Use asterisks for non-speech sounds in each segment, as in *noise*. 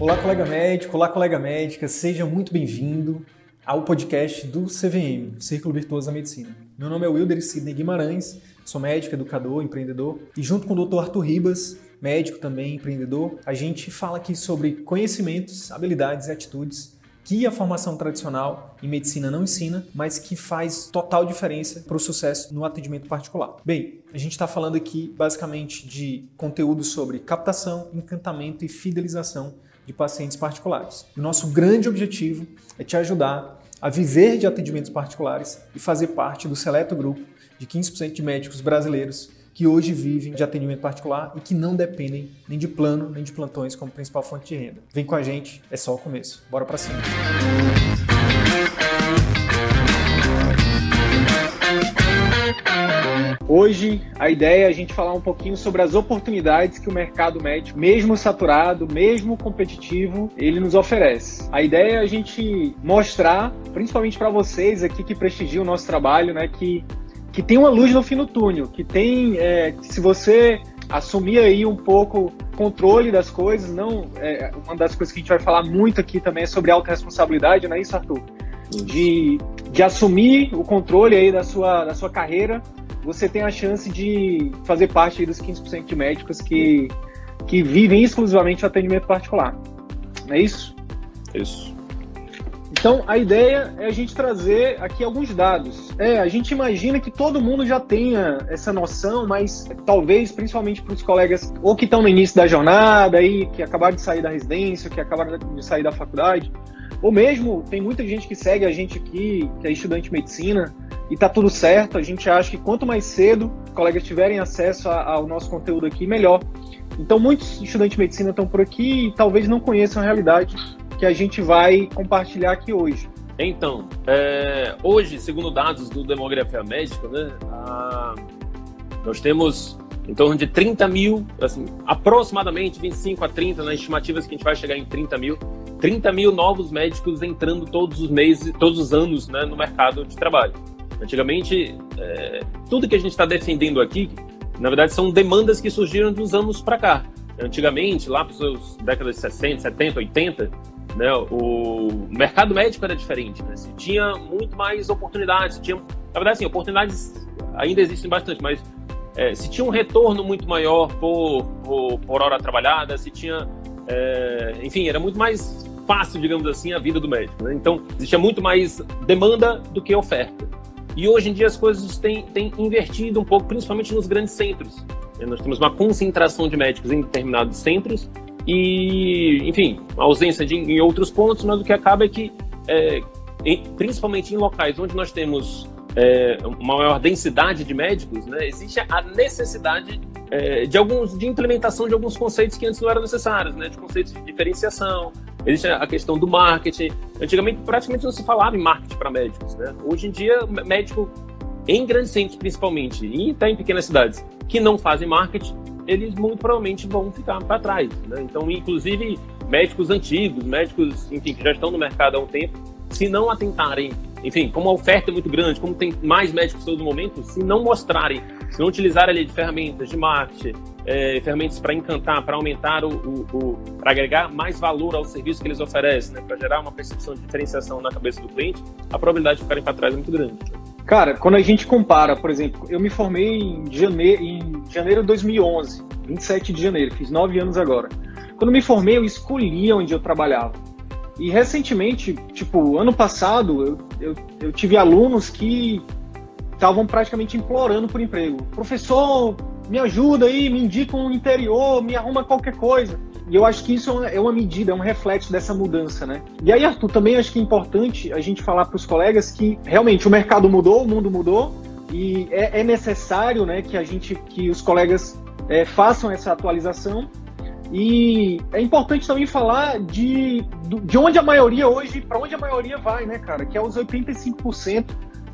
Olá, colega médico, olá, colega médica, seja muito bem-vindo ao podcast do CVM, Círculo Virtuoso da Medicina. Meu nome é Wilder Sidney Guimarães, sou médico, educador, empreendedor e junto com o Dr. Arthur Ribas, médico também, empreendedor, a gente fala aqui sobre conhecimentos, habilidades e atitudes que a formação tradicional em medicina não ensina, mas que faz total diferença para o sucesso no atendimento particular. Bem, a gente está falando aqui basicamente de conteúdo sobre captação, encantamento e fidelização de pacientes particulares. O nosso grande objetivo é te ajudar a viver de atendimentos particulares e fazer parte do seleto grupo de 15% de médicos brasileiros que hoje vivem de atendimento particular e que não dependem nem de plano nem de plantões como principal fonte de renda. Vem com a gente, é só o começo. Bora para cima. Hoje a ideia é a gente falar um pouquinho sobre as oportunidades que o mercado médico, mesmo saturado, mesmo competitivo, ele nos oferece. A ideia é a gente mostrar, principalmente para vocês aqui que prestigiam o nosso trabalho, né, que que tem uma luz no fim do túnel, que tem, é, que se você assumir aí um pouco controle das coisas, não, é, uma das coisas que a gente vai falar muito aqui também é sobre autorresponsabilidade, não é isso, Arthur? De, de assumir o controle aí da sua, da sua carreira, você tem a chance de fazer parte dos 15% de médicos que, que vivem exclusivamente o atendimento particular. Não é isso? Isso. Então, a ideia é a gente trazer aqui alguns dados. É, a gente imagina que todo mundo já tenha essa noção, mas talvez, principalmente para os colegas ou que estão no início da jornada, aí, que acabaram de sair da residência, que acabaram de sair da faculdade, ou mesmo tem muita gente que segue a gente aqui, que é estudante de medicina, e tá tudo certo. A gente acha que quanto mais cedo os colegas tiverem acesso ao nosso conteúdo aqui, melhor. Então, muitos estudantes de medicina estão por aqui e talvez não conheçam a realidade que a gente vai compartilhar aqui hoje. Então, é, hoje, segundo dados do Demografia Médica, né, a, nós temos em torno de 30 mil, assim, aproximadamente 25 a 30, nas estimativas que a gente vai chegar em 30 mil, 30 mil novos médicos entrando todos os meses, todos os anos né, no mercado de trabalho. Antigamente, é, tudo que a gente está defendendo aqui, na verdade, são demandas que surgiram dos anos para cá. Antigamente, lá para os décadas de 60, 70, 80, né? O mercado médico era diferente, né? Se tinha muito mais oportunidades, tinha, na verdade, sim, oportunidades ainda existem bastante, mas é, se tinha um retorno muito maior por, por, por hora trabalhada, se tinha, é, enfim, era muito mais fácil, digamos assim, a vida do médico. Né? Então, existia muito mais demanda do que oferta. E hoje em dia as coisas têm, têm invertido um pouco, principalmente nos grandes centros. Nós temos uma concentração de médicos em determinados centros e, enfim, ausência de, em outros pontos, mas o que acaba é que, é, em, principalmente em locais onde nós temos é, uma maior densidade de médicos, né, existe a necessidade é, de alguns de implementação de alguns conceitos que antes não eram necessários, né, de conceitos de diferenciação. Existe a questão do marketing. Antigamente praticamente não se falava em marketing para médicos, né? Hoje em dia médico em grandes centros principalmente e até em pequenas cidades que não fazem marketing eles muito provavelmente vão ficar para trás. Né? Então, inclusive, médicos antigos, médicos enfim, que já estão no mercado há um tempo, se não atentarem, enfim, como a oferta é muito grande, como tem mais médicos todo momento, se não mostrarem, se não utilizarem ali de ferramentas de marketing, é, ferramentas para encantar, para aumentar o, o, o para agregar mais valor ao serviço que eles oferecem, né, para gerar uma percepção de diferenciação na cabeça do cliente, a probabilidade de ficarem para trás é muito grande. Cara, quando a gente compara, por exemplo, eu me formei em janeiro, em janeiro de 2011, 27 de janeiro, fiz nove anos agora. Quando me formei, eu escolhia onde eu trabalhava. E recentemente, tipo, ano passado, eu, eu, eu tive alunos que estavam praticamente implorando por emprego. Professor, me ajuda aí, me indica um interior, me arruma qualquer coisa. E eu acho que isso é uma medida, é um reflexo dessa mudança, né? E aí, Arthur, também acho que é importante a gente falar para os colegas que realmente o mercado mudou, o mundo mudou, e é, é necessário, né, que a gente, que os colegas é, façam essa atualização. E é importante também falar de, de onde a maioria hoje, para onde a maioria vai, né, cara? Que é os 85%,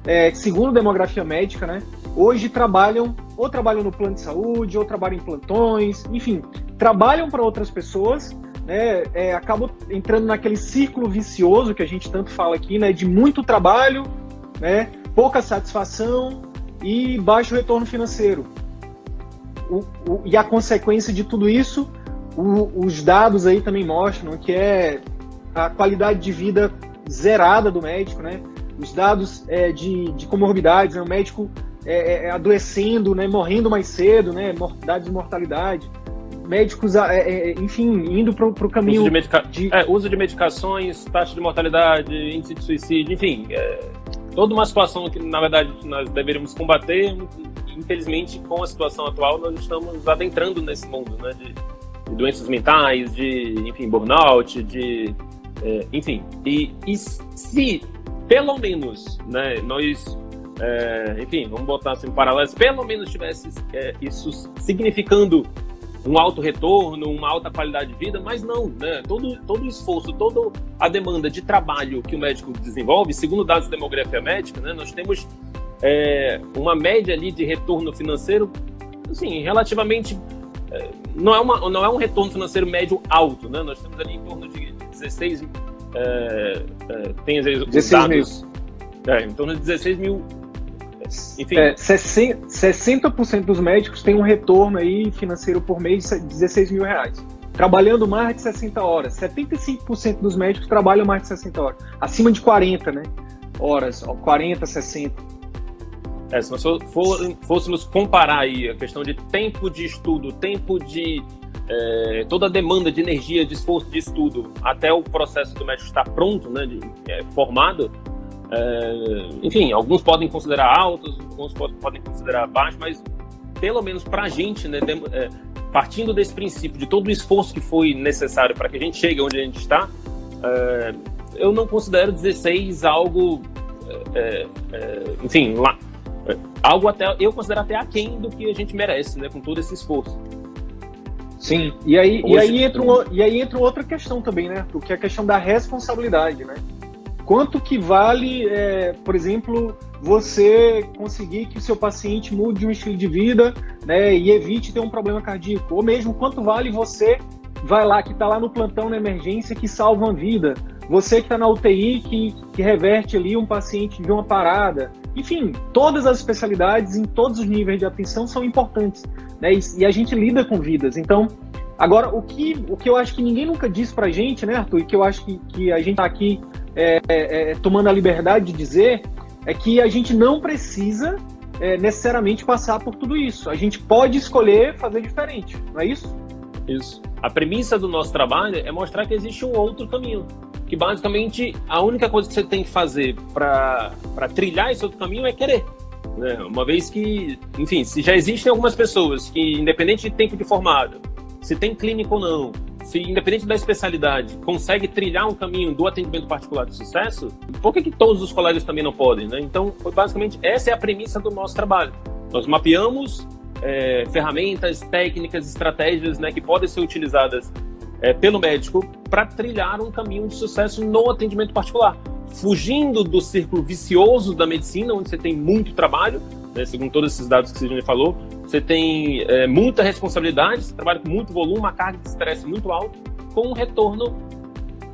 é, segundo demografia médica, né? Hoje trabalham, ou trabalham no plano de saúde, ou trabalham em plantões, enfim, trabalham para outras pessoas, né, é, acabam entrando naquele círculo vicioso que a gente tanto fala aqui, né, de muito trabalho, né, pouca satisfação e baixo retorno financeiro. O, o, e a consequência de tudo isso o, os dados aí também mostram que é a qualidade de vida zerada do médico, né? Os dados é, de, de comorbidades, né? o médico é, é, adoecendo, né? morrendo mais cedo, né? Dados de mortalidade médicos, é, é, enfim, indo para o caminho. Uso de, medica... de... É, uso de medicações, taxa de mortalidade, índice de suicídio, enfim. É, toda uma situação que, na verdade, nós deveríamos combater. Infelizmente, com a situação atual, nós estamos adentrando nesse mundo, né? De, de doenças mentais, de, enfim, burnout, de. É, enfim. E, e se, pelo menos, né, nós é, enfim, vamos botar assim paralelo, pelo menos tivesse é, isso significando um alto retorno, uma alta qualidade de vida, mas não, né? Todo, todo o esforço, toda a demanda de trabalho que o médico desenvolve, segundo dados da demografia médica, né, nós temos é, uma média ali de retorno financeiro, assim, relativamente é, não é, uma, não é um retorno financeiro médio alto, né? Nós temos ali em torno de 16, é, é, tem às vezes 16 dados, mil. É, em torno de 16 mil enfim. É, 60% dos médicos têm um retorno aí financeiro por mês de 16 mil reais. Trabalhando mais de 60 horas. 75% dos médicos trabalham mais de 60 horas. Acima de 40, né? Horas, 40, 60. É, se nós for, fôssemos comparar aí a questão de tempo de estudo, tempo de é, toda a demanda de energia, de esforço de estudo, até o processo do médico estar pronto, né, de, é, formado, é, enfim, alguns podem considerar altos, alguns podem considerar baixos, mas pelo menos para a gente, né, é, partindo desse princípio de todo o esforço que foi necessário para que a gente chegue onde a gente está, é, eu não considero 16 algo, é, é, enfim, lá, é, algo até eu considero até aquém do que a gente merece, né, com todo esse esforço. Sim, e aí, Hoje, e aí, entra, um, e aí entra outra questão também, né, que é a questão da responsabilidade, né? Quanto que vale, é, por exemplo, você conseguir que o seu paciente mude um estilo de vida né, e evite ter um problema cardíaco? Ou mesmo quanto vale você vai lá, que está lá no plantão na emergência, que salva uma vida? Você que está na UTI, que, que reverte ali um paciente de uma parada. Enfim, todas as especialidades em todos os níveis de atenção são importantes. Né? E, e a gente lida com vidas. Então, Agora, o que, o que eu acho que ninguém nunca disse pra gente, né, Arthur, e que eu acho que, que a gente tá aqui é, é, é, tomando a liberdade de dizer, é que a gente não precisa é, necessariamente passar por tudo isso. A gente pode escolher fazer diferente, não é isso? Isso. A premissa do nosso trabalho é mostrar que existe um outro caminho. Que basicamente a única coisa que você tem que fazer para trilhar esse outro caminho é querer. Né? Uma vez que, enfim, se já existem algumas pessoas que, independente de tempo de formado, se tem clínico ou não, se independente da especialidade consegue trilhar um caminho do atendimento particular de sucesso, por que, que todos os colegas também não podem? Né? Então, basicamente, essa é a premissa do nosso trabalho. Nós mapeamos é, ferramentas, técnicas, estratégias né, que podem ser utilizadas é, pelo médico para trilhar um caminho de sucesso no atendimento particular, fugindo do círculo vicioso da medicina, onde você tem muito trabalho, né, segundo todos esses dados que você já falou, você tem é, muita responsabilidade, você trabalha com muito volume, uma carga de estresse muito alta, com um retorno,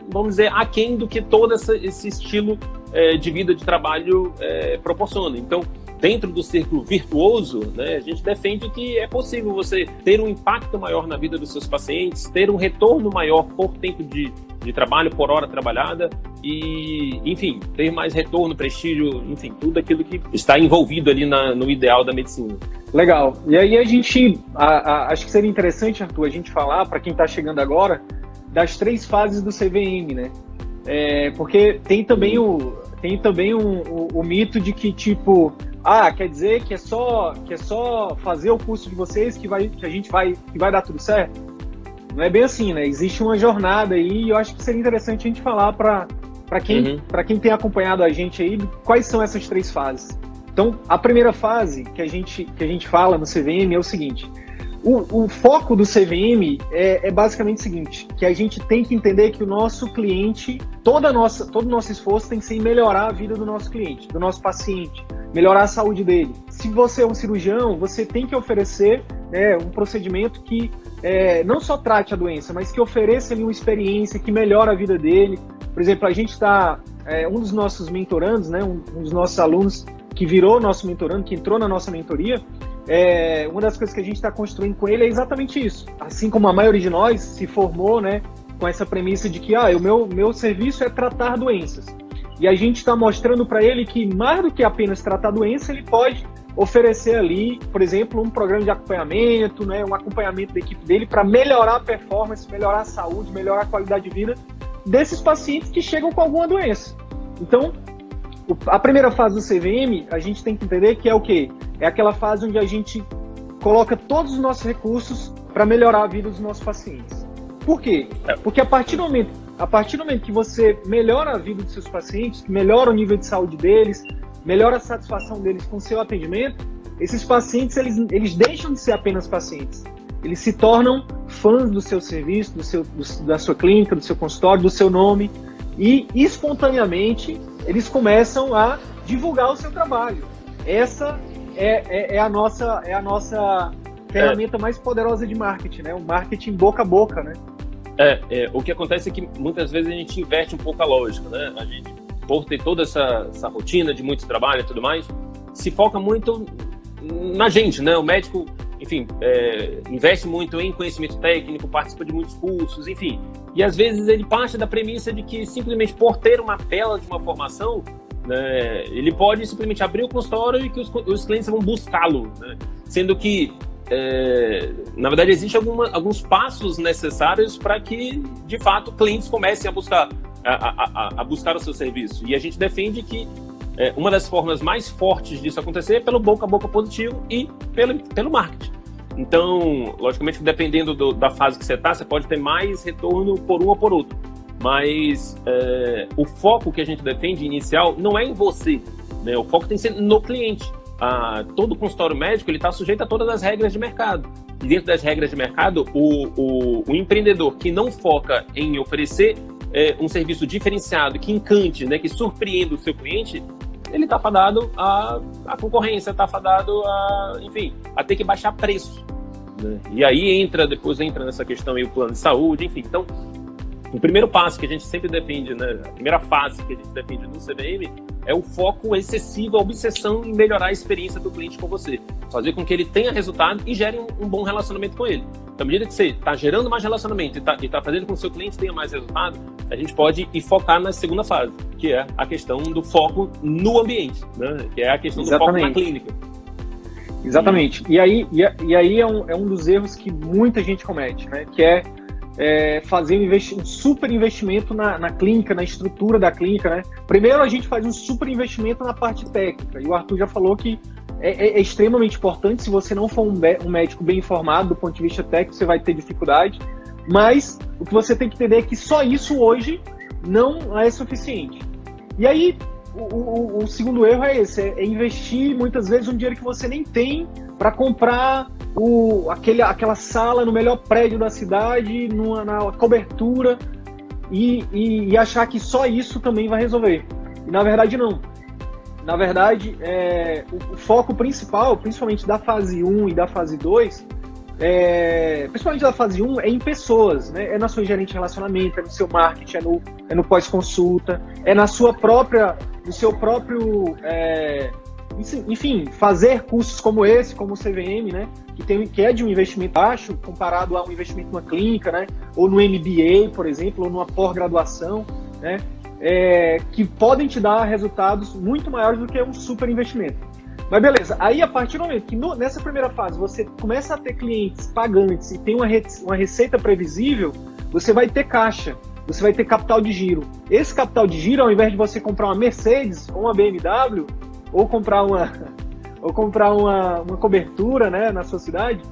vamos dizer, aquém do que todo essa, esse estilo é, de vida de trabalho é, proporciona. Então, dentro do círculo virtuoso, né, a gente defende que é possível você ter um impacto maior na vida dos seus pacientes, ter um retorno maior por tempo de, de trabalho, por hora trabalhada e, enfim, ter mais retorno, prestígio, enfim, tudo aquilo que está envolvido ali na, no ideal da medicina. Legal. E aí a gente, a, a, acho que seria interessante, Arthur, a gente falar, para quem está chegando agora, das três fases do CVM, né? É, porque tem também o, tem também um, o, o mito de que, tipo, ah, quer dizer que é só que é só fazer o curso de vocês que vai que a gente vai que vai dar tudo certo? Não é bem assim, né? Existe uma jornada aí e eu acho que seria interessante a gente falar para para quem uhum. para quem tem acompanhado a gente aí quais são essas três fases. Então, a primeira fase que a gente que a gente fala no CVM é o seguinte: o, o foco do CVM é, é, basicamente o seguinte, que a gente tem que entender que o nosso cliente, toda nossa, todo o nosso esforço tem que ser em melhorar a vida do nosso cliente, do nosso paciente, melhorar a saúde dele. Se você é um cirurgião, você tem que oferecer né, um procedimento que é, não só trate a doença, mas que ofereça ali uma experiência que melhora a vida dele. Por exemplo, a gente está, é, um dos nossos mentorandos, né, um, um dos nossos alunos que virou nosso mentorando, que entrou na nossa mentoria, é, uma das coisas que a gente está construindo com ele é exatamente isso. Assim como a maioria de nós se formou, né, com essa premissa de que ah, o meu, meu serviço é tratar doenças. E a gente está mostrando para ele que mais do que apenas tratar doença, ele pode oferecer ali, por exemplo, um programa de acompanhamento, né, um acompanhamento da equipe dele para melhorar a performance, melhorar a saúde, melhorar a qualidade de vida desses pacientes que chegam com alguma doença. Então, a primeira fase do CVM, a gente tem que entender que é o quê? É aquela fase onde a gente coloca todos os nossos recursos para melhorar a vida dos nossos pacientes. Por quê? É. Porque a partir do momento, a partir do momento que você melhora a vida dos seus pacientes, melhora o nível de saúde deles, melhora a satisfação deles com o seu atendimento, esses pacientes eles, eles deixam de ser apenas pacientes. Eles se tornam fãs do seu serviço, do seu, do, da sua clínica, do seu consultório, do seu nome e espontaneamente eles começam a divulgar o seu trabalho. Essa é, é, é a nossa é a nossa ferramenta é. mais poderosa de marketing, né? O marketing boca a boca, né? É, é, o que acontece é que muitas vezes a gente inverte um pouco a lógica, né? A gente, por ter toda essa, essa rotina de muito trabalho e tudo mais, se foca muito na gente, né? O médico, enfim, é, investe muito em conhecimento técnico, participa de muitos cursos, enfim. E às vezes ele parte da premissa de que simplesmente por ter uma tela de uma formação, né, ele pode simplesmente abrir o consultório e que os, os clientes vão buscá-lo, né? Sendo que é, na verdade, existem alguns passos necessários para que, de fato, clientes comecem a buscar, a, a, a, buscar o seu serviço. E a gente defende que é, uma das formas mais fortes disso acontecer é pelo boca a boca positivo e pelo, pelo marketing. Então, logicamente, dependendo do, da fase que você está, você pode ter mais retorno por um ou por outro. Mas é, o foco que a gente defende inicial não é em você, né? o foco tem que ser no cliente a, todo consultório médico ele está sujeito a todas as regras de mercado. E dentro das regras de mercado, o, o, o empreendedor que não foca em oferecer é, um serviço diferenciado, que encante, né, que surpreenda o seu cliente, ele está fadado à, concorrência, está fadado a, enfim, a ter que baixar preço. Né? E aí entra, depois entra nessa questão aí o plano de saúde, enfim. Então, o primeiro passo que a gente sempre defende, né, a primeira fase que a gente defende no CVM é o foco excessivo, a obsessão em melhorar a experiência do cliente com você. Fazer com que ele tenha resultado e gere um, um bom relacionamento com ele. Então, à medida que você está gerando mais relacionamento e está tá fazendo com que o seu cliente tenha mais resultado, a gente pode ir focar na segunda fase, que é a questão do foco no ambiente, né? que é a questão Exatamente. do foco na clínica. Exatamente. E aí, e, e aí é, um, é um dos erros que muita gente comete, né? que é é, fazer um, um, super investimento na, na, clínica, na estrutura da clínica, né? Primeiro a gente faz um super investimento na parte técnica, e o Arthur já falou que é, é, é extremamente importante, se você não for um, um, médico bem informado do ponto de vista técnico, você vai ter dificuldade, mas o que você tem que entender é que só isso hoje não é suficiente. E aí, o, o, o segundo erro é esse, é, é investir muitas vezes um dinheiro que você nem tem para comprar o, aquele, aquela sala no melhor prédio da cidade, numa, na cobertura, e, e, e, achar que só isso também vai resolver. E na verdade, não. Na verdade, é, o, o, foco principal, principalmente da fase 1 e da fase 2, é, principalmente da fase 1, é em pessoas, né? É na sua gerente de relacionamento, é no seu marketing, é no, é no pós-consulta, é na sua própria, no seu próprio é, enfim, fazer cursos como esse, como o CVM, né, que, tem, que é de um investimento baixo comparado a um investimento numa clínica, né, ou no MBA, por exemplo, ou numa pós-graduação, né, é, que podem te dar resultados muito maiores do que um super investimento. Mas beleza, aí a partir do momento que no, nessa primeira fase você começa a ter clientes pagantes e tem uma, re, uma receita previsível, você vai ter caixa, você vai ter capital de giro. Esse capital de giro, ao invés de você comprar uma Mercedes ou uma BMW, ou comprar uma *laughs* ou comprar uma, uma cobertura né, na sua cidade,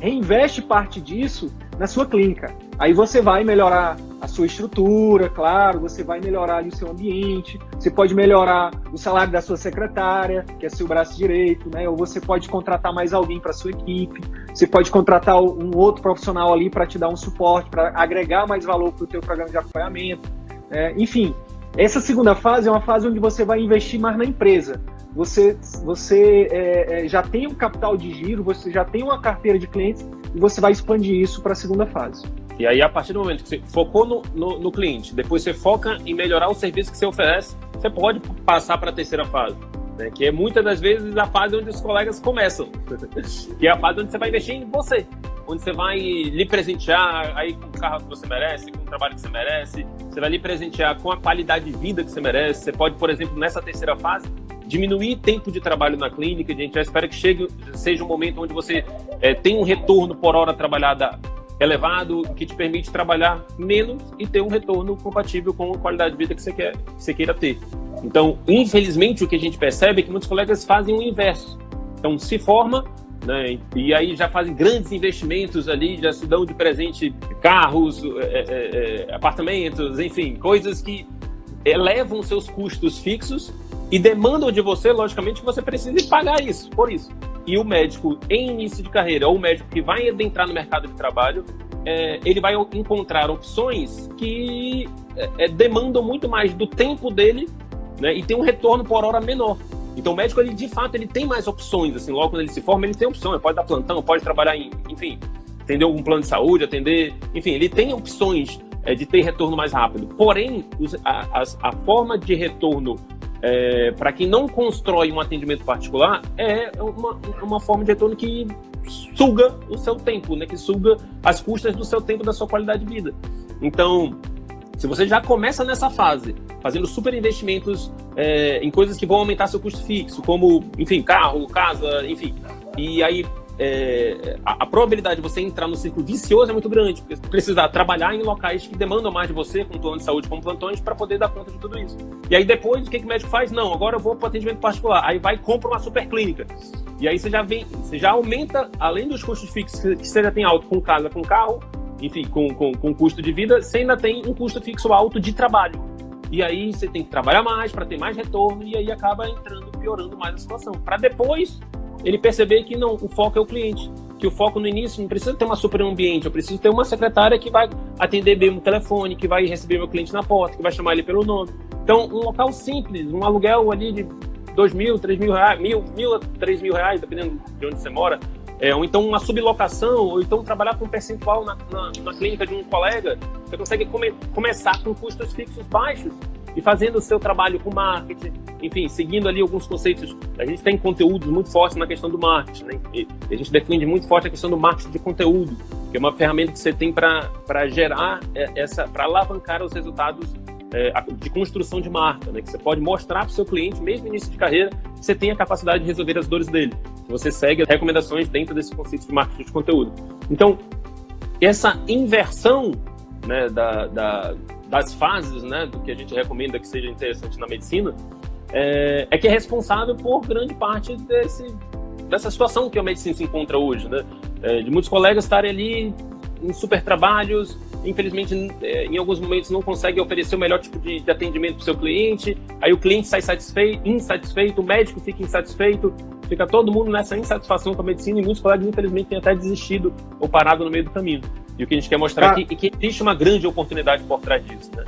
reinveste parte disso na sua clínica. Aí você vai melhorar a sua estrutura, claro, você vai melhorar o seu ambiente, você pode melhorar o salário da sua secretária, que é seu braço direito, né? Ou você pode contratar mais alguém para sua equipe, você pode contratar um outro profissional ali para te dar um suporte, para agregar mais valor para o teu programa de acompanhamento. É, enfim, essa segunda fase é uma fase onde você vai investir mais na empresa você, você é, é, já tem um capital de giro, você já tem uma carteira de clientes e você vai expandir isso para a segunda fase. E aí, a partir do momento que você focou no, no, no, cliente, depois você foca em melhorar o serviço que você oferece, você pode passar para a terceira fase. né? que é muitas das vezes a fase onde os colegas começam, *laughs* que é a fase onde você vai investir em você, onde você vai lhe presentear aí com o carro que você merece, com o trabalho que você merece, você vai lhe presentear com a qualidade de vida que você merece. Você pode, por exemplo, nessa terceira fase, diminuir tempo de trabalho na clínica. A gente já espera que chegue, seja um momento onde você é, tem um retorno por hora trabalhada elevado, que te permite trabalhar menos e ter um retorno compatível com a qualidade de vida que você, quer, que você queira ter. Então, infelizmente, o que a gente percebe é que muitos colegas fazem o inverso. Então, se forma, né, e aí já fazem grandes investimentos ali, já se dão de presente carros, é, é, é, apartamentos, enfim, coisas que elevam seus custos fixos e demandam de você, logicamente, que você precise pagar isso, por isso. E o médico em início de carreira, ou o médico que vai adentrar no mercado de trabalho, é, ele vai encontrar opções que é, é demandam muito mais do tempo dele né, e tem um retorno por hora menor. Então o médico, ele de fato, ele tem mais opções, assim, logo quando ele se forma, ele tem opção, ele pode dar plantão, pode trabalhar em, enfim, atender algum plano de saúde, atender, enfim, ele tem opções é, de ter retorno mais rápido. Porém, os, a, a, a, forma de retorno é, para quem não constrói um atendimento particular é uma, uma forma de retorno que suga o seu tempo, né, que suga as custas do seu tempo, da sua qualidade de vida. Então, se você já começa nessa fase, fazendo super investimentos é, em coisas que vão aumentar seu custo fixo, como, enfim, carro, casa, enfim, e aí é, a, a, probabilidade de você entrar no ciclo vicioso é muito grande, porque você precisa trabalhar em locais que demandam mais de você, com plano de saúde, com plantões, para poder dar conta de tudo isso. E aí depois, o que, que o médico faz? Não, agora eu vou para atendimento particular. Aí vai e compra uma super clínica. E aí você já vem, você já aumenta, além dos custos fixos que você já tem alto com casa, com carro, enfim, com, com, com custo de vida, você ainda tem um custo fixo alto de trabalho. E aí você tem que trabalhar mais para ter mais retorno e aí acaba entrando, piorando mais a situação. Para depois ele perceber que não, o foco é o cliente. Que o foco no início não precisa ter uma super ambiente, eu preciso ter uma secretária que vai atender bem o telefone, que vai receber meu cliente na porta, que vai chamar ele pelo nome. Então, um local simples, um aluguel ali de dois mil, três mil reais, mil, mil a três mil reais, dependendo de onde você mora, é, ou então uma sublocação, ou então trabalhar com um percentual na, na, na clínica de um colega, você consegue come, começar com custos fixos baixos e fazendo o seu trabalho com marketing, enfim, seguindo ali alguns conceitos. A gente tem conteúdos muito fortes na questão do marketing, né? E a gente defende muito forte a questão do marketing de conteúdo, que é uma ferramenta que você tem para gerar é, essa, para alavancar os resultados é, de construção de marca, né? Que você pode mostrar para o seu cliente, mesmo início de carreira, que você tem a capacidade de resolver as dores dele. Você segue as recomendações dentro desse conceito de marketing de conteúdo. Então, essa inversão né, da, da, das fases né, do que a gente recomenda que seja interessante na medicina é, é que é responsável por grande parte desse, dessa situação que a medicina se encontra hoje. Né? É, de muitos colegas estarem ali em super trabalhos, infelizmente, é, em alguns momentos não consegue oferecer o melhor tipo de, de atendimento para o seu cliente, aí o cliente sai satisfeito, insatisfeito, o médico fica insatisfeito, fica todo mundo nessa insatisfação com a medicina e muitos colegas, infelizmente, têm até desistido ou parado no meio do caminho. E o que a gente quer mostrar aqui é que existe uma grande oportunidade por trás disso, né?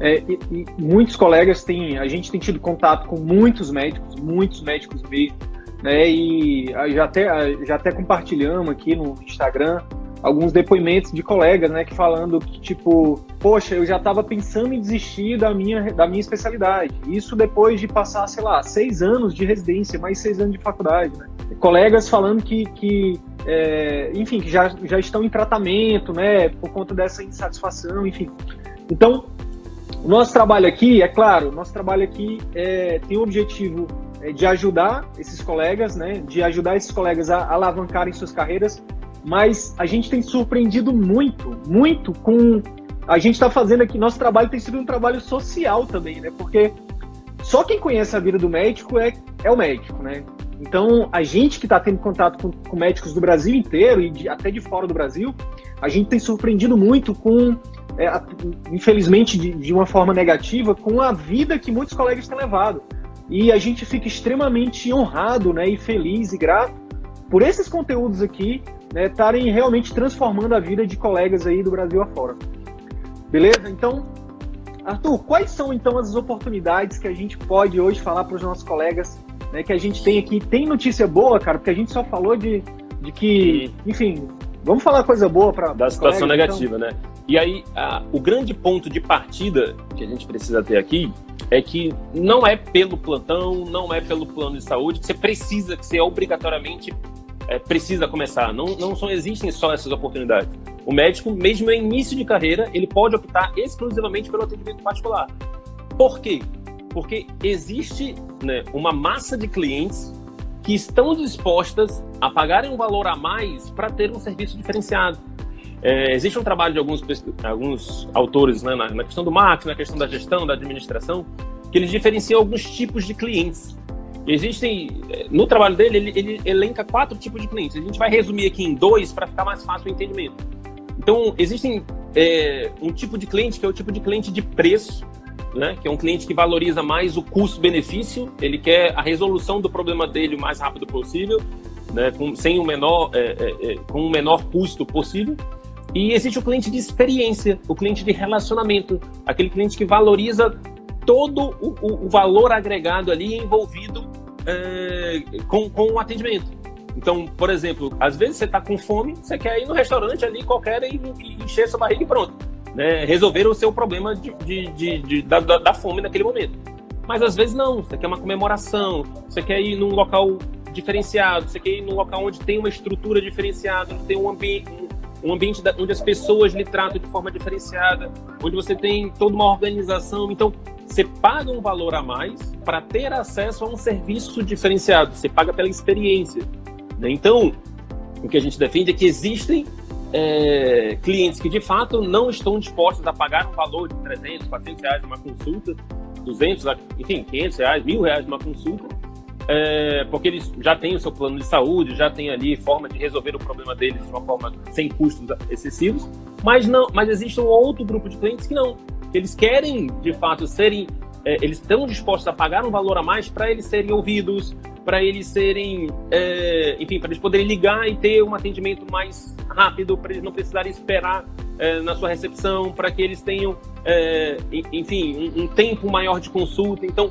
É, e, e muitos colegas têm, a gente tem tido contato com muitos médicos, muitos médicos mesmo, né? E já até, já até compartilhamos aqui no Instagram alguns depoimentos de colegas, né, que falando que tipo, poxa, eu já estava pensando em desistir da minha da minha especialidade. Isso depois de passar, sei lá, seis anos de residência, mais seis anos de faculdade. Né? Colegas falando que, que é, enfim, que já, já estão em tratamento, né, por conta dessa insatisfação, enfim. Então, o nosso trabalho aqui, é claro, nosso trabalho aqui é, tem o objetivo é, de ajudar esses colegas, né, de ajudar esses colegas a alavancarem suas carreiras, mas a gente tem surpreendido muito, muito com. A gente está fazendo aqui, nosso trabalho tem sido um trabalho social também, né? Porque só quem conhece a vida do médico é, é o médico, né? Então, a gente que está tendo contato com, com, médicos do Brasil inteiro e de, até de fora do Brasil, a gente tem surpreendido muito com, é, infelizmente, de, de, uma forma negativa, com a vida que muitos colegas têm levado. E a gente fica extremamente honrado né, e feliz e grato por esses conteúdos aqui estarem né, realmente transformando a vida de colegas aí do Brasil afora. Beleza? Então, Arthur, quais são então as oportunidades que a gente pode hoje falar para os nossos colegas né, que a gente tem aqui. Tem notícia boa, cara, porque a gente só falou de, de que, enfim, vamos falar coisa boa para da situação colegas, então. negativa, então. né? E aí, a, o grande ponto de partida que a gente precisa ter aqui é que não é pelo plantão, não é pelo plano de saúde que você precisa, que você obrigatoriamente é, precisa começar. Não, não só existem só essas oportunidades. O médico, mesmo em início de carreira, ele pode optar exclusivamente pelo atendimento particular. Por quê? Porque existe né, uma massa de clientes que estão dispostas a pagarem um valor a mais para ter um serviço diferenciado. É, existe um trabalho de alguns, alguns autores né, na, na, questão do marketing, na questão da gestão, da administração, que eles diferenciam alguns tipos de clientes. Existem, é, no trabalho dele, ele, ele elenca quatro tipos de clientes. A gente vai resumir aqui em dois para ficar mais fácil o entendimento. Então, existem é, um tipo de cliente que é o tipo de cliente de preço, né, que é um cliente que valoriza mais o custo-benefício, ele quer a resolução do problema dele o mais rápido possível, né, com, sem o menor, é, é com o menor custo possível. E existe o cliente de experiência, o cliente de relacionamento, aquele cliente que valoriza todo o, o, o valor agregado ali envolvido é, com, com o atendimento. Então, por exemplo, às vezes você está com fome, você quer ir no restaurante ali qualquer e, e encher sua barriga e pronto. Né? Resolver o seu problema de, de, de, de da, da, fome naquele momento. Mas às vezes não, você quer uma comemoração, você quer ir num local diferenciado, você quer ir num local onde tem uma estrutura diferenciada, onde tem um ambiente, um ambiente onde as pessoas lhe tratam de forma diferenciada, onde você tem toda uma organização. Então, você paga um valor a mais para ter acesso a um serviço diferenciado. Você paga pela experiência. Né? Então, o que a gente defende é que existem é, clientes que de fato não estão dispostos a pagar um valor de 300, 400 reais uma consulta, 200, enfim, 500 reais, mil reais uma consulta, é, porque eles já têm o seu plano de saúde, já têm ali forma de resolver o problema deles de uma forma sem custos excessivos, mas não, mas existe um outro grupo de clientes que não, eles querem de fato serem, é, eles estão dispostos a pagar um valor a mais para eles serem ouvidos, para eles serem, é, enfim, para eles poderem ligar e ter um atendimento mais rápido, para eles não precisarem esperar é, na sua recepção, para que eles tenham, é, enfim, um, um tempo maior de consulta. Então,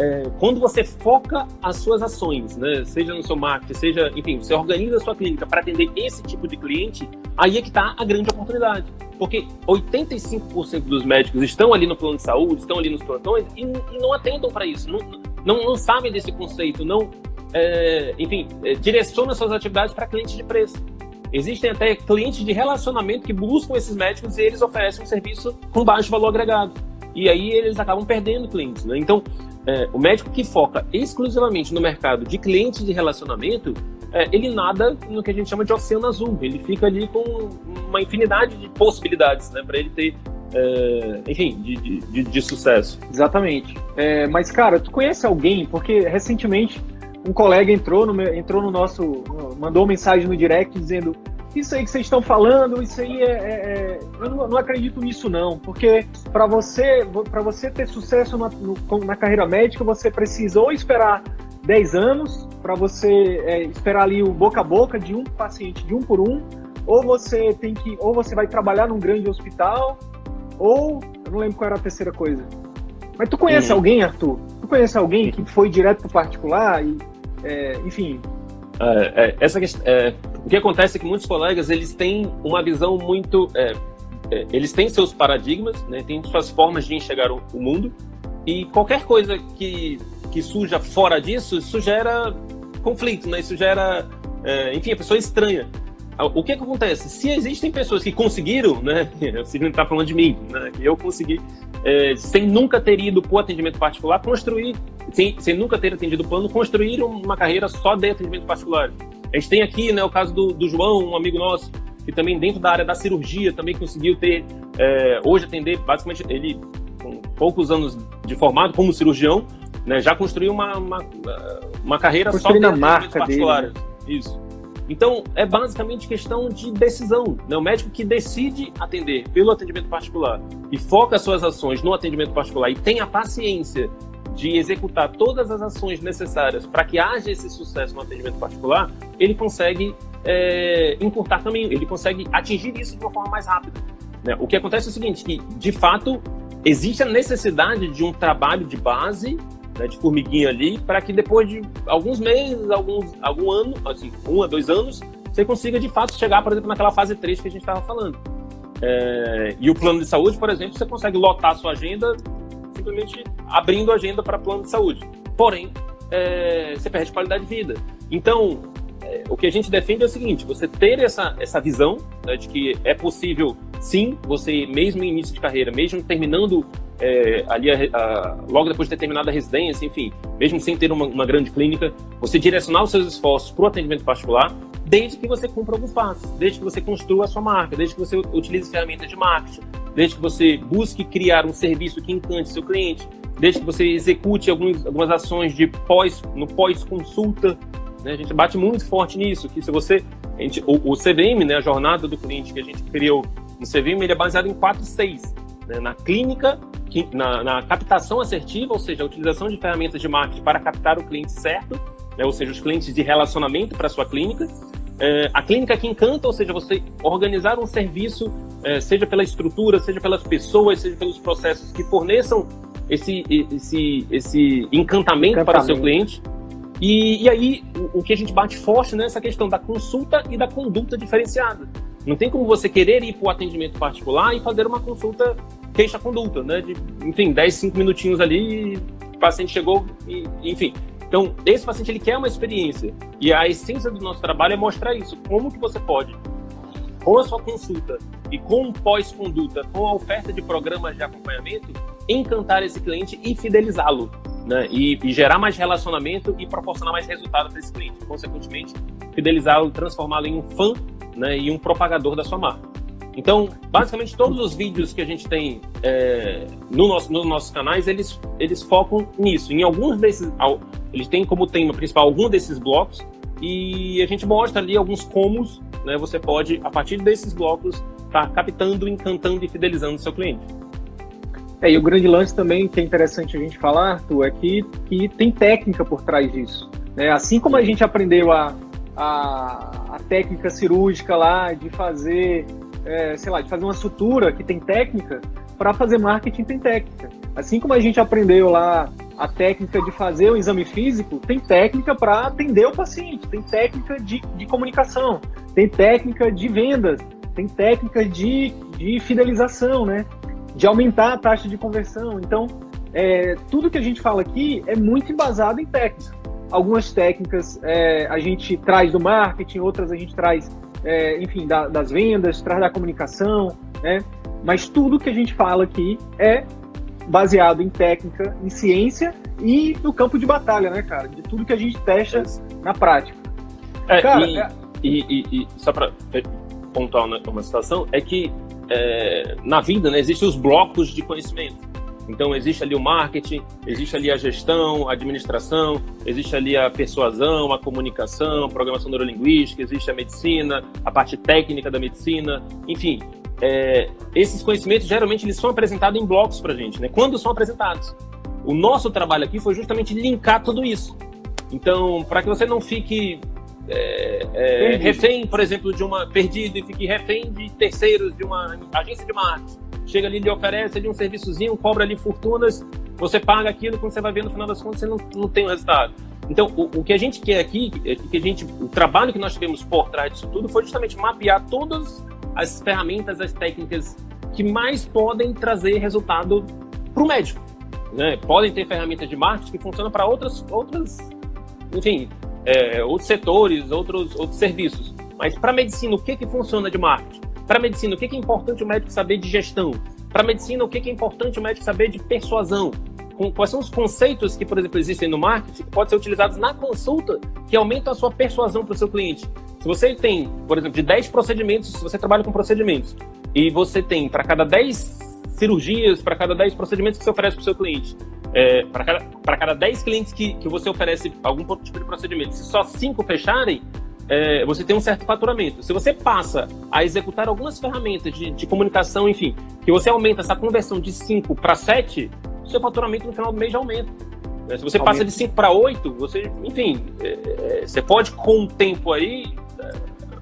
é, quando você foca as suas ações, né, seja no seu marketing, seja, enfim, você organiza a sua clínica para atender esse tipo de cliente, aí é que está a grande oportunidade. Porque 85% dos médicos estão ali no plano de saúde, estão ali nos plantões e, e não atendam para isso, não, não, não, sabem desse conceito, não, é, enfim, é, direcionam suas atividades para clientes de preço. Existem até clientes de relacionamento que buscam esses médicos e eles oferecem um serviço com baixo valor agregado. E aí eles acabam perdendo clientes. Né? Então, é, o médico que foca exclusivamente no mercado de clientes de relacionamento, é, ele nada no que a gente chama de oceano azul. Ele fica ali com uma infinidade de possibilidades né, para ele ter, é, enfim, de, de, de, sucesso. Exatamente. É, mas, cara, tu conhece alguém? Porque recentemente um colega entrou no, entrou no nosso. mandou mensagem no direct dizendo: isso aí que vocês estão falando, isso aí é, é, é eu não, não, acredito nisso não, porque para você para você ter sucesso na, no, na carreira médica você precisa ou esperar 10 anos para você é, esperar ali o boca a boca de um paciente de um por um, ou você tem que ou você vai trabalhar num grande hospital, ou eu não lembro qual era a terceira coisa. Mas tu conhece uhum. alguém, Arthur? Tu conhece alguém que foi direto pro particular e é, enfim, é, é, é, o que acontece é que muitos colegas eles têm uma visão muito é, é, eles têm seus paradigmas né, têm suas formas de enxergar o, o, mundo e qualquer coisa que que surja fora disso isso gera conflito né isso gera enfim a pessoa estranha o que, que acontece? Se existem pessoas que conseguiram, né? Você não está falando de mim, né? Eu consegui, é, sem nunca ter ido para o atendimento particular, construir sem, sem nunca ter atendido o plano, construíram uma carreira só de atendimento particular. A gente tem aqui né, o caso do, do João, um amigo nosso, que também dentro da área da cirurgia também conseguiu ter, é, hoje atender, basicamente, ele com poucos anos de formado como cirurgião, né, já construiu uma, uma, uma carreira só de atendimento particular. Dele. Isso. Então, é basicamente questão de decisão. Né? O médico que decide atender pelo atendimento particular e foca suas ações no atendimento particular e tem a paciência de executar todas as ações necessárias para que haja esse sucesso no atendimento particular, ele consegue é, encurtar caminho, ele consegue atingir isso de uma forma mais rápida. Né? O que acontece é o seguinte, que de fato existe a necessidade de um trabalho de base, né, de formiguinha ali, para que depois de alguns meses, alguns, algum ano, assim, um a dois anos, você consiga de fato chegar, por exemplo, naquela fase 3 que a gente estava falando. É, e o plano de saúde, por exemplo, você consegue lotar a sua agenda simplesmente abrindo a agenda para plano de saúde. Porém, é, você perde qualidade de vida. Então, é, o que a gente defende é o seguinte: você ter essa, essa visão né, de que é possível, sim, você, mesmo em início de carreira, mesmo terminando é, ali a, a, logo depois de ter terminado a residência, enfim, mesmo sem ter uma, uma grande clínica, você direcionar os seus esforços para o atendimento particular, desde que você cumpra alguns passos, desde que você construa a sua marca, desde que você utilize ferramentas de marketing, desde que você busque criar um serviço que encante seu cliente, desde que você execute alguns, algumas ações de pós, no pós-consulta. Né? A gente bate muito forte nisso, que se você. Gente, o, o, CVM, né, a jornada do cliente que a gente criou no CVM, ele é baseado em 4 6. Né? Na clínica, na, na, captação assertiva, ou seja, a utilização de ferramentas de marketing para captar o cliente certo, né? ou seja, os clientes de relacionamento para a sua clínica. É, a clínica que encanta, ou seja, você organizar um serviço, é, seja pela estrutura, seja pelas pessoas, seja pelos processos que forneçam esse, esse, esse encantamento, encantamento. para o seu cliente. E, e aí, o, o, que a gente bate forte nessa questão da consulta e da conduta diferenciada. Não tem como você querer ir para o atendimento particular e fazer uma consulta queixa-conduta, né? De, enfim, 10, 5 minutinhos ali, o paciente chegou e, enfim. Então, esse paciente ele quer uma experiência. E a essência do nosso trabalho é mostrar isso. Como que você pode com a sua consulta e com pós-conduta, com a oferta de programas de acompanhamento, encantar esse cliente e fidelizá-lo, né? E, e, gerar mais relacionamento e proporcionar mais resultado para esse cliente. Consequentemente, fidelizá-lo, transformá-lo em um fã né? e um propagador da sua marca. Então, basicamente, todos os vídeos que a gente tem é, no nosso, nos nossos canais, eles, eles focam nisso. Em alguns desses, eles têm como tema principal algum desses blocos e a gente mostra ali alguns comos né, você pode, a partir desses blocos, estar tá captando, encantando e fidelizando o seu cliente. É, e o grande lance também que é interessante a gente falar, Arthur, é que, que tem técnica por trás disso. Né? Assim como a gente aprendeu a, a, a técnica cirúrgica lá de fazer, é, sei lá, de fazer uma sutura que tem técnica, para fazer marketing tem técnica. Assim como a gente aprendeu lá a técnica de fazer o exame físico, tem técnica para atender o paciente, tem técnica de, de comunicação, tem técnica de vendas, tem técnica de, de fidelização, né? De aumentar a taxa de conversão. Então, é, tudo que a gente fala aqui é muito embasado em técnica. Algumas técnicas é, a gente traz do marketing, outras a gente traz, é, enfim, da, das vendas, traz da comunicação, né? Mas tudo que a gente fala aqui é baseado em técnica, em ciência e no campo de batalha, né, cara? De tudo que a gente testa na prática. É, cara, e, é... e, e, e, só para pontuar uma situação, é que é, na vida né, existem os blocos de conhecimento. Então, existe ali o marketing, existe ali a gestão, a administração, existe ali a persuasão, a comunicação, a programação neurolinguística, existe a medicina, a parte técnica da medicina, enfim é, esses conhecimentos geralmente eles são apresentados em blocos para a gente, né? Quando são apresentados. O nosso trabalho aqui foi justamente linkar tudo isso. Então, para que você não fique é, é, refém, por exemplo, de uma perdido e fique refém de terceiros de uma agência de marketing. Chega ali, lhe oferece ali um serviçozinho, cobra ali fortunas, você paga aquilo, quando você vai ver no final das contas, você não, não tem o resultado. Então, o, o que a gente quer aqui, é que a gente, o trabalho que nós tivemos por trás disso tudo foi justamente mapear todas as ferramentas, as técnicas que mais podem trazer resultado para o médico. Né? Podem ter ferramentas de marketing que funcionam para outras, outras, enfim, é, outros setores, outros, outros serviços. Mas para medicina, o que, que funciona de marketing? Para medicina, o que, que é importante o médico saber de gestão? Para medicina, o que, que é importante o médico saber de persuasão? Quais são os conceitos que, por exemplo, existem no marketing que podem ser utilizados na consulta que aumentam a sua persuasão para o seu cliente? Se você tem, por exemplo, de 10 procedimentos, se você trabalha com procedimentos, e você tem para cada 10 cirurgias, para cada 10 procedimentos que você oferece para o seu cliente, é, para cada, cada 10 clientes que, que você oferece algum tipo de procedimento, se só 5 fecharem, é, você tem um certo faturamento. Se você passa a executar algumas ferramentas de, de comunicação, enfim, que você aumenta essa conversão de 5 para 7, seu faturamento no final do mês já aumenta. É, se você aumenta. passa de 5 para 8, você, enfim, é, é, você pode com o tempo aí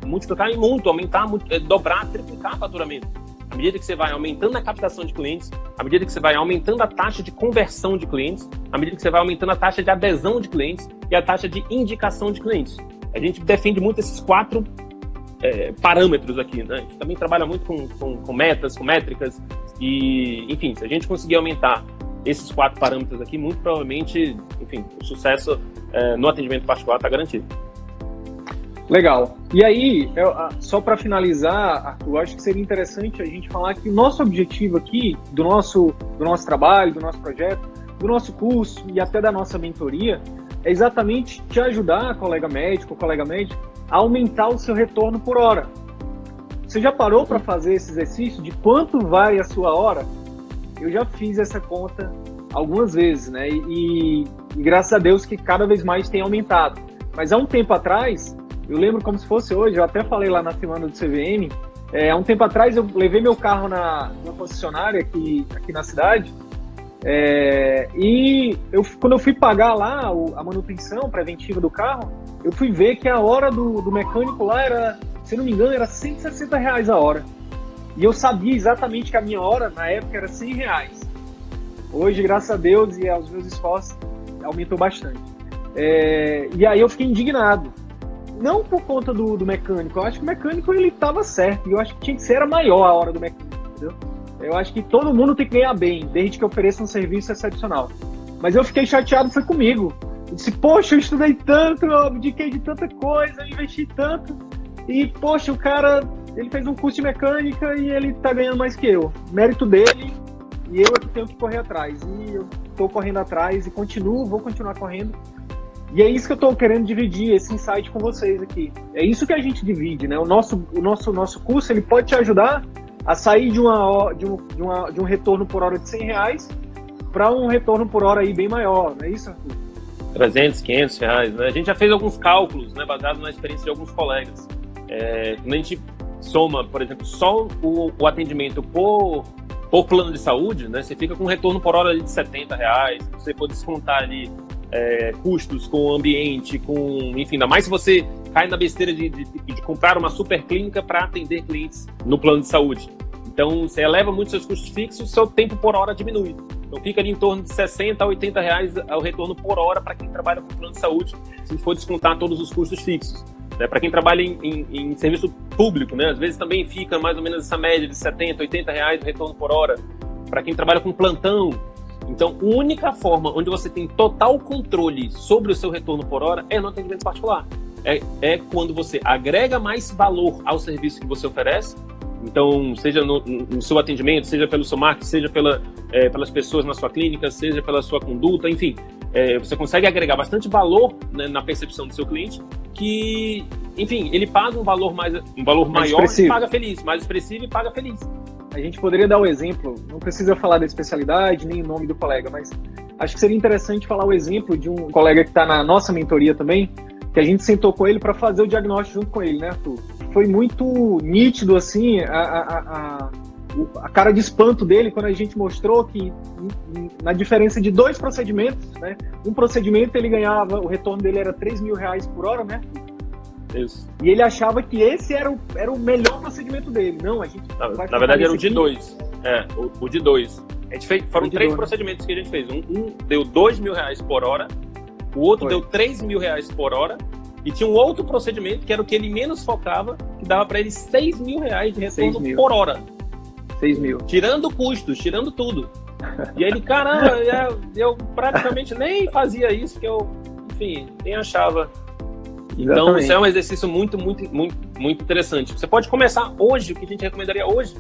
multiplicar em muito, aumentar, é, dobrar, triplicar o faturamento. À medida que você vai aumentando a captação de clientes, à medida que você vai aumentando a taxa de conversão de clientes, à medida que você vai aumentando a taxa de adesão de clientes e a taxa de indicação de clientes. A gente defende muito esses quatro é, parâmetros aqui, né? A gente também trabalha muito com, com, com, metas, com métricas, e, enfim, se a gente conseguir aumentar esses quatro parâmetros aqui, muito provavelmente, enfim, o sucesso é, no atendimento particular está garantido. Legal. E aí, eu, só para finalizar, Arthur, acho que seria interessante a gente falar que o nosso objetivo aqui, do nosso, do nosso trabalho, do nosso projeto, do nosso curso e até da nossa mentoria, é exatamente te ajudar, colega médico, colega médico, a aumentar o seu retorno por hora. Você já parou para fazer esse exercício de quanto vai a sua hora? Eu já fiz essa conta algumas vezes, né? E, e graças a Deus que cada vez mais tem aumentado. Mas há um tempo atrás, eu lembro como se fosse hoje, eu até falei lá na semana do CVM, é, há um tempo atrás eu levei meu carro na, concessionária aqui, aqui na cidade é, e eu, quando eu fui pagar lá o, a manutenção preventiva do carro, eu fui ver que a hora do, do mecânico lá era, se não me engano, era 160 reais a hora. E eu sabia exatamente que a minha hora, na época, era 100 reais. Hoje, graças a Deus e aos meus esforços, aumentou bastante. É, e aí eu fiquei indignado. Não por conta do, do mecânico, eu acho que o mecânico ele estava certo. E eu acho que tinha que ser era maior a hora do mecânico, entendeu? Eu acho que todo mundo tem que ganhar bem, desde que ofereça um serviço excepcional. Mas eu fiquei chateado, foi comigo. Eu disse, poxa, eu estudei tanto, eu abdiquei de tanta coisa, eu investi tanto. E, poxa, o cara, ele fez um curso de mecânica e ele tá ganhando mais que eu. Mérito dele, e eu é que tenho que correr atrás. E eu tô correndo atrás e continuo, vou continuar correndo. E é isso que eu estou querendo dividir, esse insight com vocês aqui. É isso que a gente divide, né? O nosso, o nosso, nosso curso, ele pode te ajudar a sair de, uma, de, um, de, uma, de um retorno por hora de 100 reais para um retorno por hora aí bem maior, não é isso, Arthur? 300, 500 reais, né? A gente já fez alguns cálculos, né, baseado na experiência de alguns colegas. É, quando a gente soma, por exemplo, só o, o, atendimento por, por plano de saúde, né, você fica com um retorno por hora de 70 reais. Se você for descontar ali é, custos com o ambiente, com, enfim, ainda mais se você cai na besteira de, de, de comprar uma super clínica para atender clientes no plano de saúde. Então, você eleva muito seus custos fixos, seu tempo por hora diminui. Então, fica ali em torno de 60 a 80 reais o retorno por hora para quem trabalha com plano de saúde, se for descontar todos os custos fixos. Né? Para quem trabalha em, em, em, serviço público, né? às vezes também fica mais ou menos essa média de 70, 80 reais o retorno por hora. Para quem trabalha com plantão, então, a única forma onde você tem total controle sobre o seu retorno por hora é no atendimento particular. É, é quando você agrega mais valor ao serviço que você oferece. Então, seja no, no seu atendimento, seja pelo seu marketing, seja pela, é, pelas pessoas na sua clínica, seja pela sua conduta, enfim, é, você consegue agregar bastante valor né, na percepção do seu cliente, que, enfim, ele paga um valor mais, um valor mais maior expressivo. e paga feliz, mais expressivo e paga feliz. A gente poderia dar o um exemplo, não precisa falar da especialidade nem o nome do colega, mas acho que seria interessante falar o exemplo de um colega que está na nossa mentoria também, que a gente sentou com ele para fazer o diagnóstico junto com ele, né, Arthur? Foi muito nítido, assim, a, a, a, a cara de espanto dele quando a gente mostrou que na diferença de dois procedimentos, né, um procedimento ele ganhava, o retorno dele era 3 mil reais por hora, né, isso. E ele achava que esse era o, era o melhor procedimento dele. Não, a gente. Na, na verdade, era o de dois. É, o, o, de dois. A gente fez, foram três dois, procedimentos que a gente fez. Um, um, deu dois mil reais por hora, o outro Foi. deu três mil reais por hora, e tinha um outro procedimento que era o que ele menos focava, que dava para ele seis mil reais de retorno por hora. Seis mil. Tirando custos, tirando tudo. E ele, caramba, eu, eu praticamente nem fazia isso, que eu, enfim, nem achava então, Exatamente. isso é um exercício muito, muito, muito, muito interessante. Você pode começar hoje, o que a gente recomendaria hoje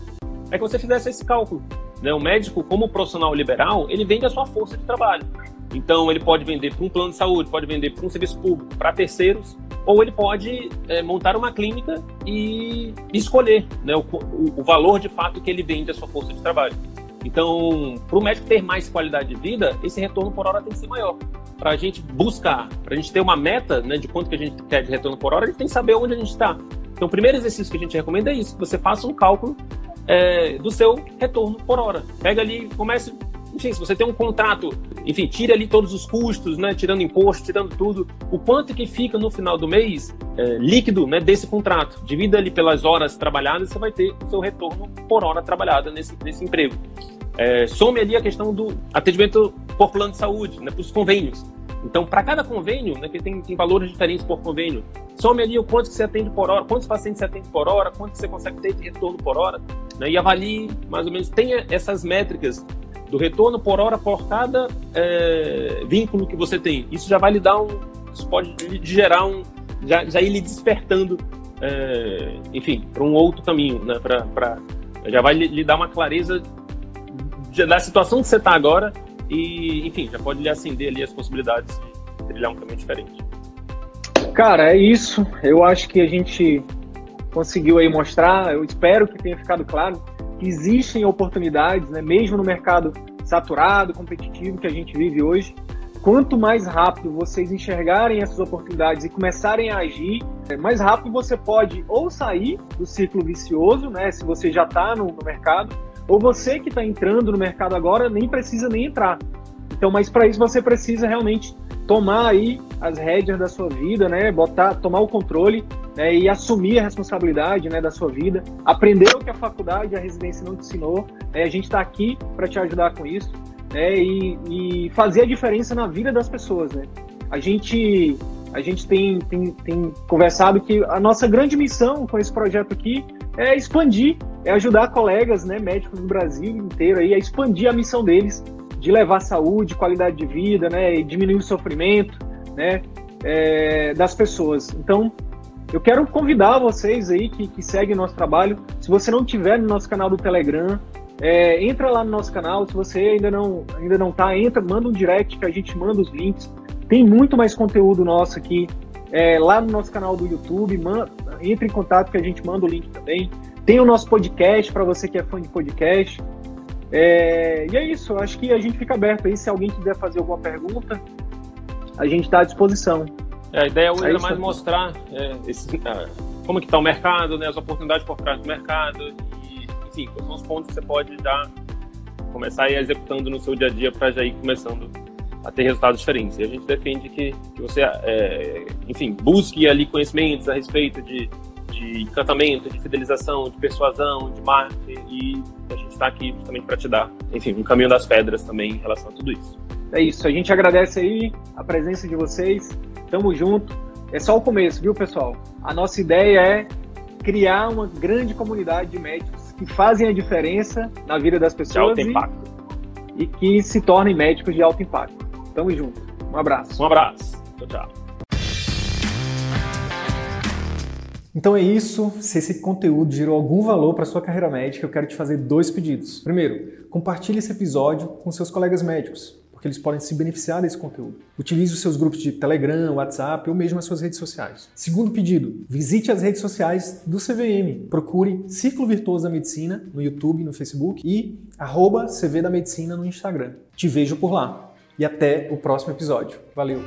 é que você fizesse esse cálculo. Né? O médico, como profissional liberal, ele vende a sua força de trabalho. Então, ele pode vender para um plano de saúde, pode vender para um serviço público, para terceiros, ou ele pode é, montar uma clínica e escolher né, o, o, o valor de fato que ele vende a sua força de trabalho. Então, para o médico ter mais qualidade de vida, esse retorno por hora tem que ser maior para a gente buscar, para a gente ter uma meta né, de quanto que a gente quer de retorno por hora, a gente tem que saber onde a gente está. Então, o primeiro exercício que a gente recomenda é isso, que você faça um cálculo é, do seu retorno por hora. Pega ali, comece, enfim, se você tem um contrato, enfim, tire ali todos os custos, né, tirando imposto, tirando tudo, o quanto que fica no final do mês é, líquido né, desse contrato. Divida ali pelas horas trabalhadas, você vai ter o seu retorno por hora trabalhada nesse, nesse emprego. É, some ali a questão do atendimento por plano de saúde, né, para os convênios. Então, para cada convênio, né, que tem, tem valores diferentes por convênio, some ali o quanto que você atende por hora, quantos pacientes você atende por hora, quanto que você consegue ter de retorno por hora, né, e avalie mais ou menos, tenha essas métricas do retorno por hora por cada é, vínculo que você tem. Isso já vai lhe dar um, isso pode gerar um, já, já ir lhe despertando, é, enfim, para um outro caminho, né, para já vai lhe, lhe dar uma clareza da situação que você está agora e, enfim, já pode lhe acender ali as possibilidades de trilhar um caminho diferente. Cara, é isso. Eu acho que a gente conseguiu aí mostrar, eu espero que tenha ficado claro que existem oportunidades, né, mesmo no mercado saturado, competitivo que a gente vive hoje. Quanto mais rápido vocês enxergarem essas oportunidades e começarem a agir, é, mais rápido você pode ou sair do ciclo vicioso, né, se você já está no, no mercado, ou você que está entrando no mercado agora nem precisa nem entrar. Então, mas para isso você precisa realmente tomar aí as rédeas da sua vida, né? Botar, tomar o controle né? e assumir a responsabilidade né, da sua vida, aprender o que a faculdade, a residência não te ensinou. Né? A gente está aqui para te ajudar com isso né? e, e, fazer a diferença na vida das pessoas, né? A gente a gente tem, tem, tem conversado que a nossa grande missão com esse projeto aqui é expandir, é ajudar colegas, né, médicos do Brasil inteiro aí a expandir a missão deles de levar saúde, qualidade de vida, né, e diminuir o sofrimento, né, é, das pessoas. Então, eu quero convidar vocês aí que, que seguem nosso trabalho, se você não tiver no nosso canal do Telegram, é, entra lá no nosso canal, se você ainda não ainda não tá, entra, manda um direct que a gente manda os links. Tem muito mais conteúdo nosso aqui é, lá no nosso canal do YouTube, manda, entre em contato que a gente manda o link também. Tem o nosso podcast para você que é fã de podcast. É, e é isso, eu acho que a gente fica aberto aí. Se alguém quiser fazer alguma pergunta, a gente está à disposição. É, a ideia hoje é, é mais mostrar é, esse, uh, como que está o mercado, né, as oportunidades por trás do mercado e, enfim, quais são os pontos que você pode já começar a ir executando no seu dia a dia para já ir começando a ter resultados diferentes. E a gente defende que, que você, é, enfim, busque ali conhecimentos a respeito de, de encantamento, de fidelização, de persuasão, de marketing, e está aqui justamente para te dar, enfim, um caminho das pedras também em relação a tudo isso. É isso, a gente agradece aí a presença de vocês, tamo junto. É só o começo, viu, pessoal? A nossa ideia é criar uma grande comunidade de médicos que fazem a diferença na vida das pessoas. De alto impacto. E, e que se tornem médicos de alto impacto. Tamo junto. Um abraço. Um abraço. Tchau, tchau. Então é isso. Se esse conteúdo gerou algum valor para sua carreira médica, eu quero te fazer dois pedidos. Primeiro, compartilhe esse episódio com seus colegas médicos, porque eles podem se beneficiar desse conteúdo. Utilize os seus grupos de Telegram, WhatsApp ou mesmo as suas redes sociais. Segundo pedido, visite as redes sociais do CVM. Procure Círculo Virtuoso da Medicina no YouTube, no Facebook e arroba CV da Medicina no Instagram. Te vejo por lá e até o próximo episódio. Valeu!